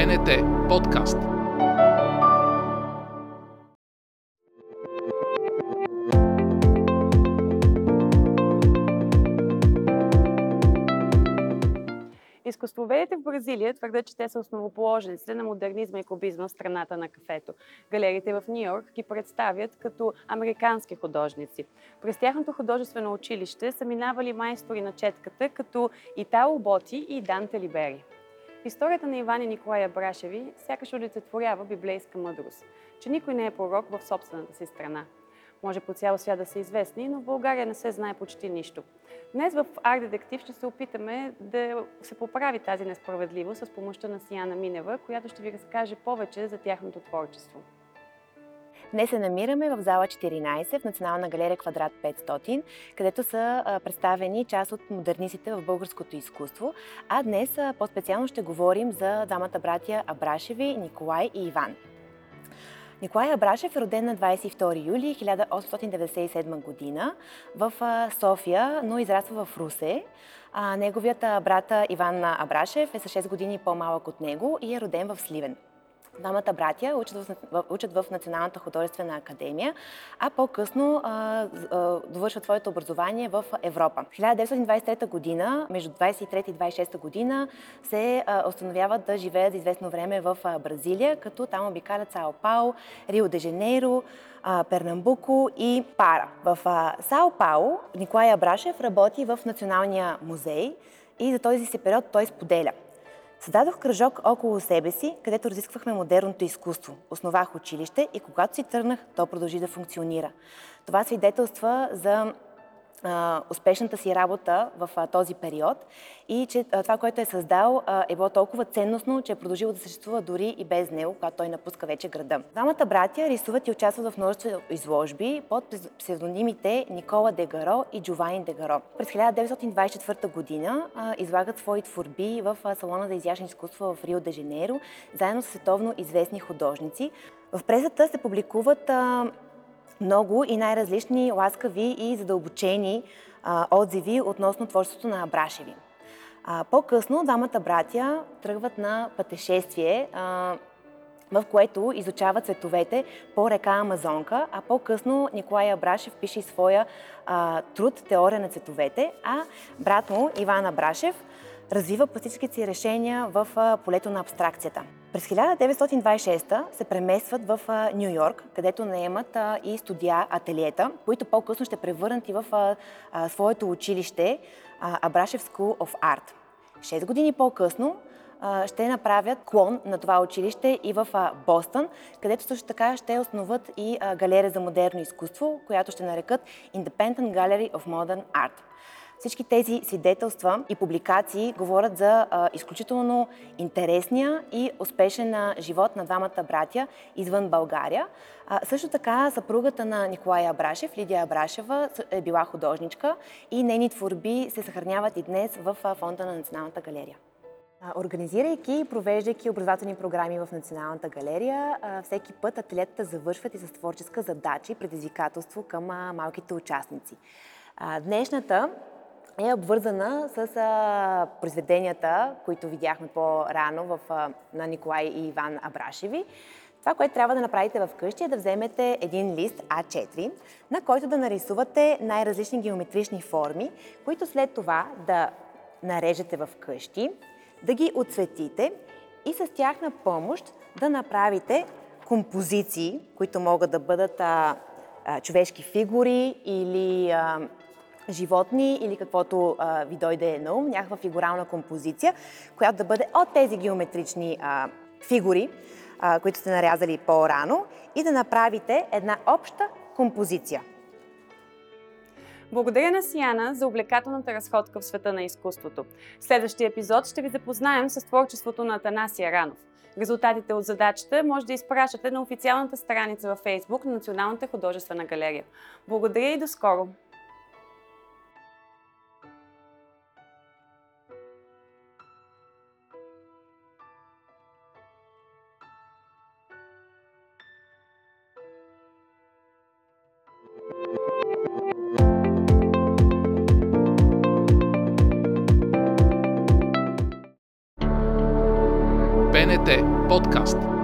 БНТ подкаст. Изкуствоведите в Бразилия твърдят, че те са основоположниците на модернизма и кубизма в страната на кафето. Галериите в Нью Йорк ги представят като американски художници. През тяхното художествено училище са минавали майстори на четката, като Итало Боти и Данте Историята на Иван и Николая Брашеви сякаш олицетворява библейска мъдрост, че никой не е пророк в собствената си страна. Може по цял свят да са известни, но в България не се знае почти нищо. Днес в Арт Детектив ще се опитаме да се поправи тази несправедливост с помощта на Сияна Минева, която ще ви разкаже повече за тяхното творчество. Днес се намираме в зала 14 в Национална галерия Квадрат 500, където са представени част от модернистите в българското изкуство. А днес по-специално ще говорим за двамата братя Абрашеви, Николай и Иван. Николай Абрашев е роден на 22 юли 1897 година в София, но израства в Русе. неговият брат Иван Абрашев е с 6 години по-малък от него и е роден в Сливен. Двамата братя учат в, учат в Националната художествена академия, а по-късно довършват своето образование в Европа. В 1923 година, между 23 и 26 година, се а, установяват да живеят за известно време в а, Бразилия, като там обикалят Сао Пао, Рио де Жанейро, Пернамбуко и Пара. В Сао Пао Николай Абрашев работи в Националния музей и за този си период той споделя – Създадох кръжок около себе си, където разисквахме модерното изкуство. Основах училище и когато си тръгнах, то продължи да функционира. Това свидетелства за успешната си работа в този период и че това, което е създал, е било толкова ценностно, че е продължило да съществува дори и без него, когато той напуска вече града. Двамата братя рисуват и участват в множество изложби под псевдонимите Никола Дегаро и Джовани Дегаро. През 1924 година излагат свои творби в Салона за изящни изкуства в Рио де Жанейро, заедно с световно известни художници. В пресата се публикуват много и най-различни ласкави и задълбочени а, отзиви относно творчеството на Абрашеви. А, по-късно двамата братя тръгват на пътешествие, а, в което изучават цветовете по река Амазонка, а по-късно Николай Абрашев пише своя а, труд «Теория на цветовете», а брат му Иван Абрашев развива пластическите си решения в полето на абстракцията. През 1926 се преместват в Нью Йорк, където наемат и студия ателиета, които по-късно ще превърнат и в своето училище Абрашев School of Art. Шест години по-късно ще направят клон на това училище и в Бостън, където също така ще основат и галерия за модерно изкуство, която ще нарекат Independent Gallery of Modern Art. Всички тези свидетелства и публикации говорят за а, изключително интересния и успешен живот на двамата братя извън България. А, също така съпругата на Николай Абрашев, Лидия Абрашева, е била художничка и нейни творби се съхраняват и днес в фонда на Националната галерия. Организирайки и провеждайки образователни програми в Националната галерия, всеки път ателиетата завършват и с творческа задача и предизвикателство към малките участници. Днешната е обвързана с а, произведенията, които видяхме по-рано в, а, на Николай и Иван Абрашеви. Това, което трябва да направите вкъщи е да вземете един лист А4, на който да нарисувате най-различни геометрични форми, които след това да нарежете в къщи, да ги отцветите и с тях на помощ да направите композиции, които могат да бъдат а, а, човешки фигури или а, животни или каквото а, ви дойде на ум, някаква фигурална композиция, която да бъде от тези геометрични а, фигури, а, които сте нарязали по-рано и да направите една обща композиция. Благодаря на Сияна за увлекателната разходка в света на изкуството. В следващия епизод ще ви запознаем с творчеството на Атанасия Ранов. Резултатите от задачата може да изпращате на официалната страница във Facebook на Националната художествена галерия. Благодаря и до скоро! БНТ подкаст.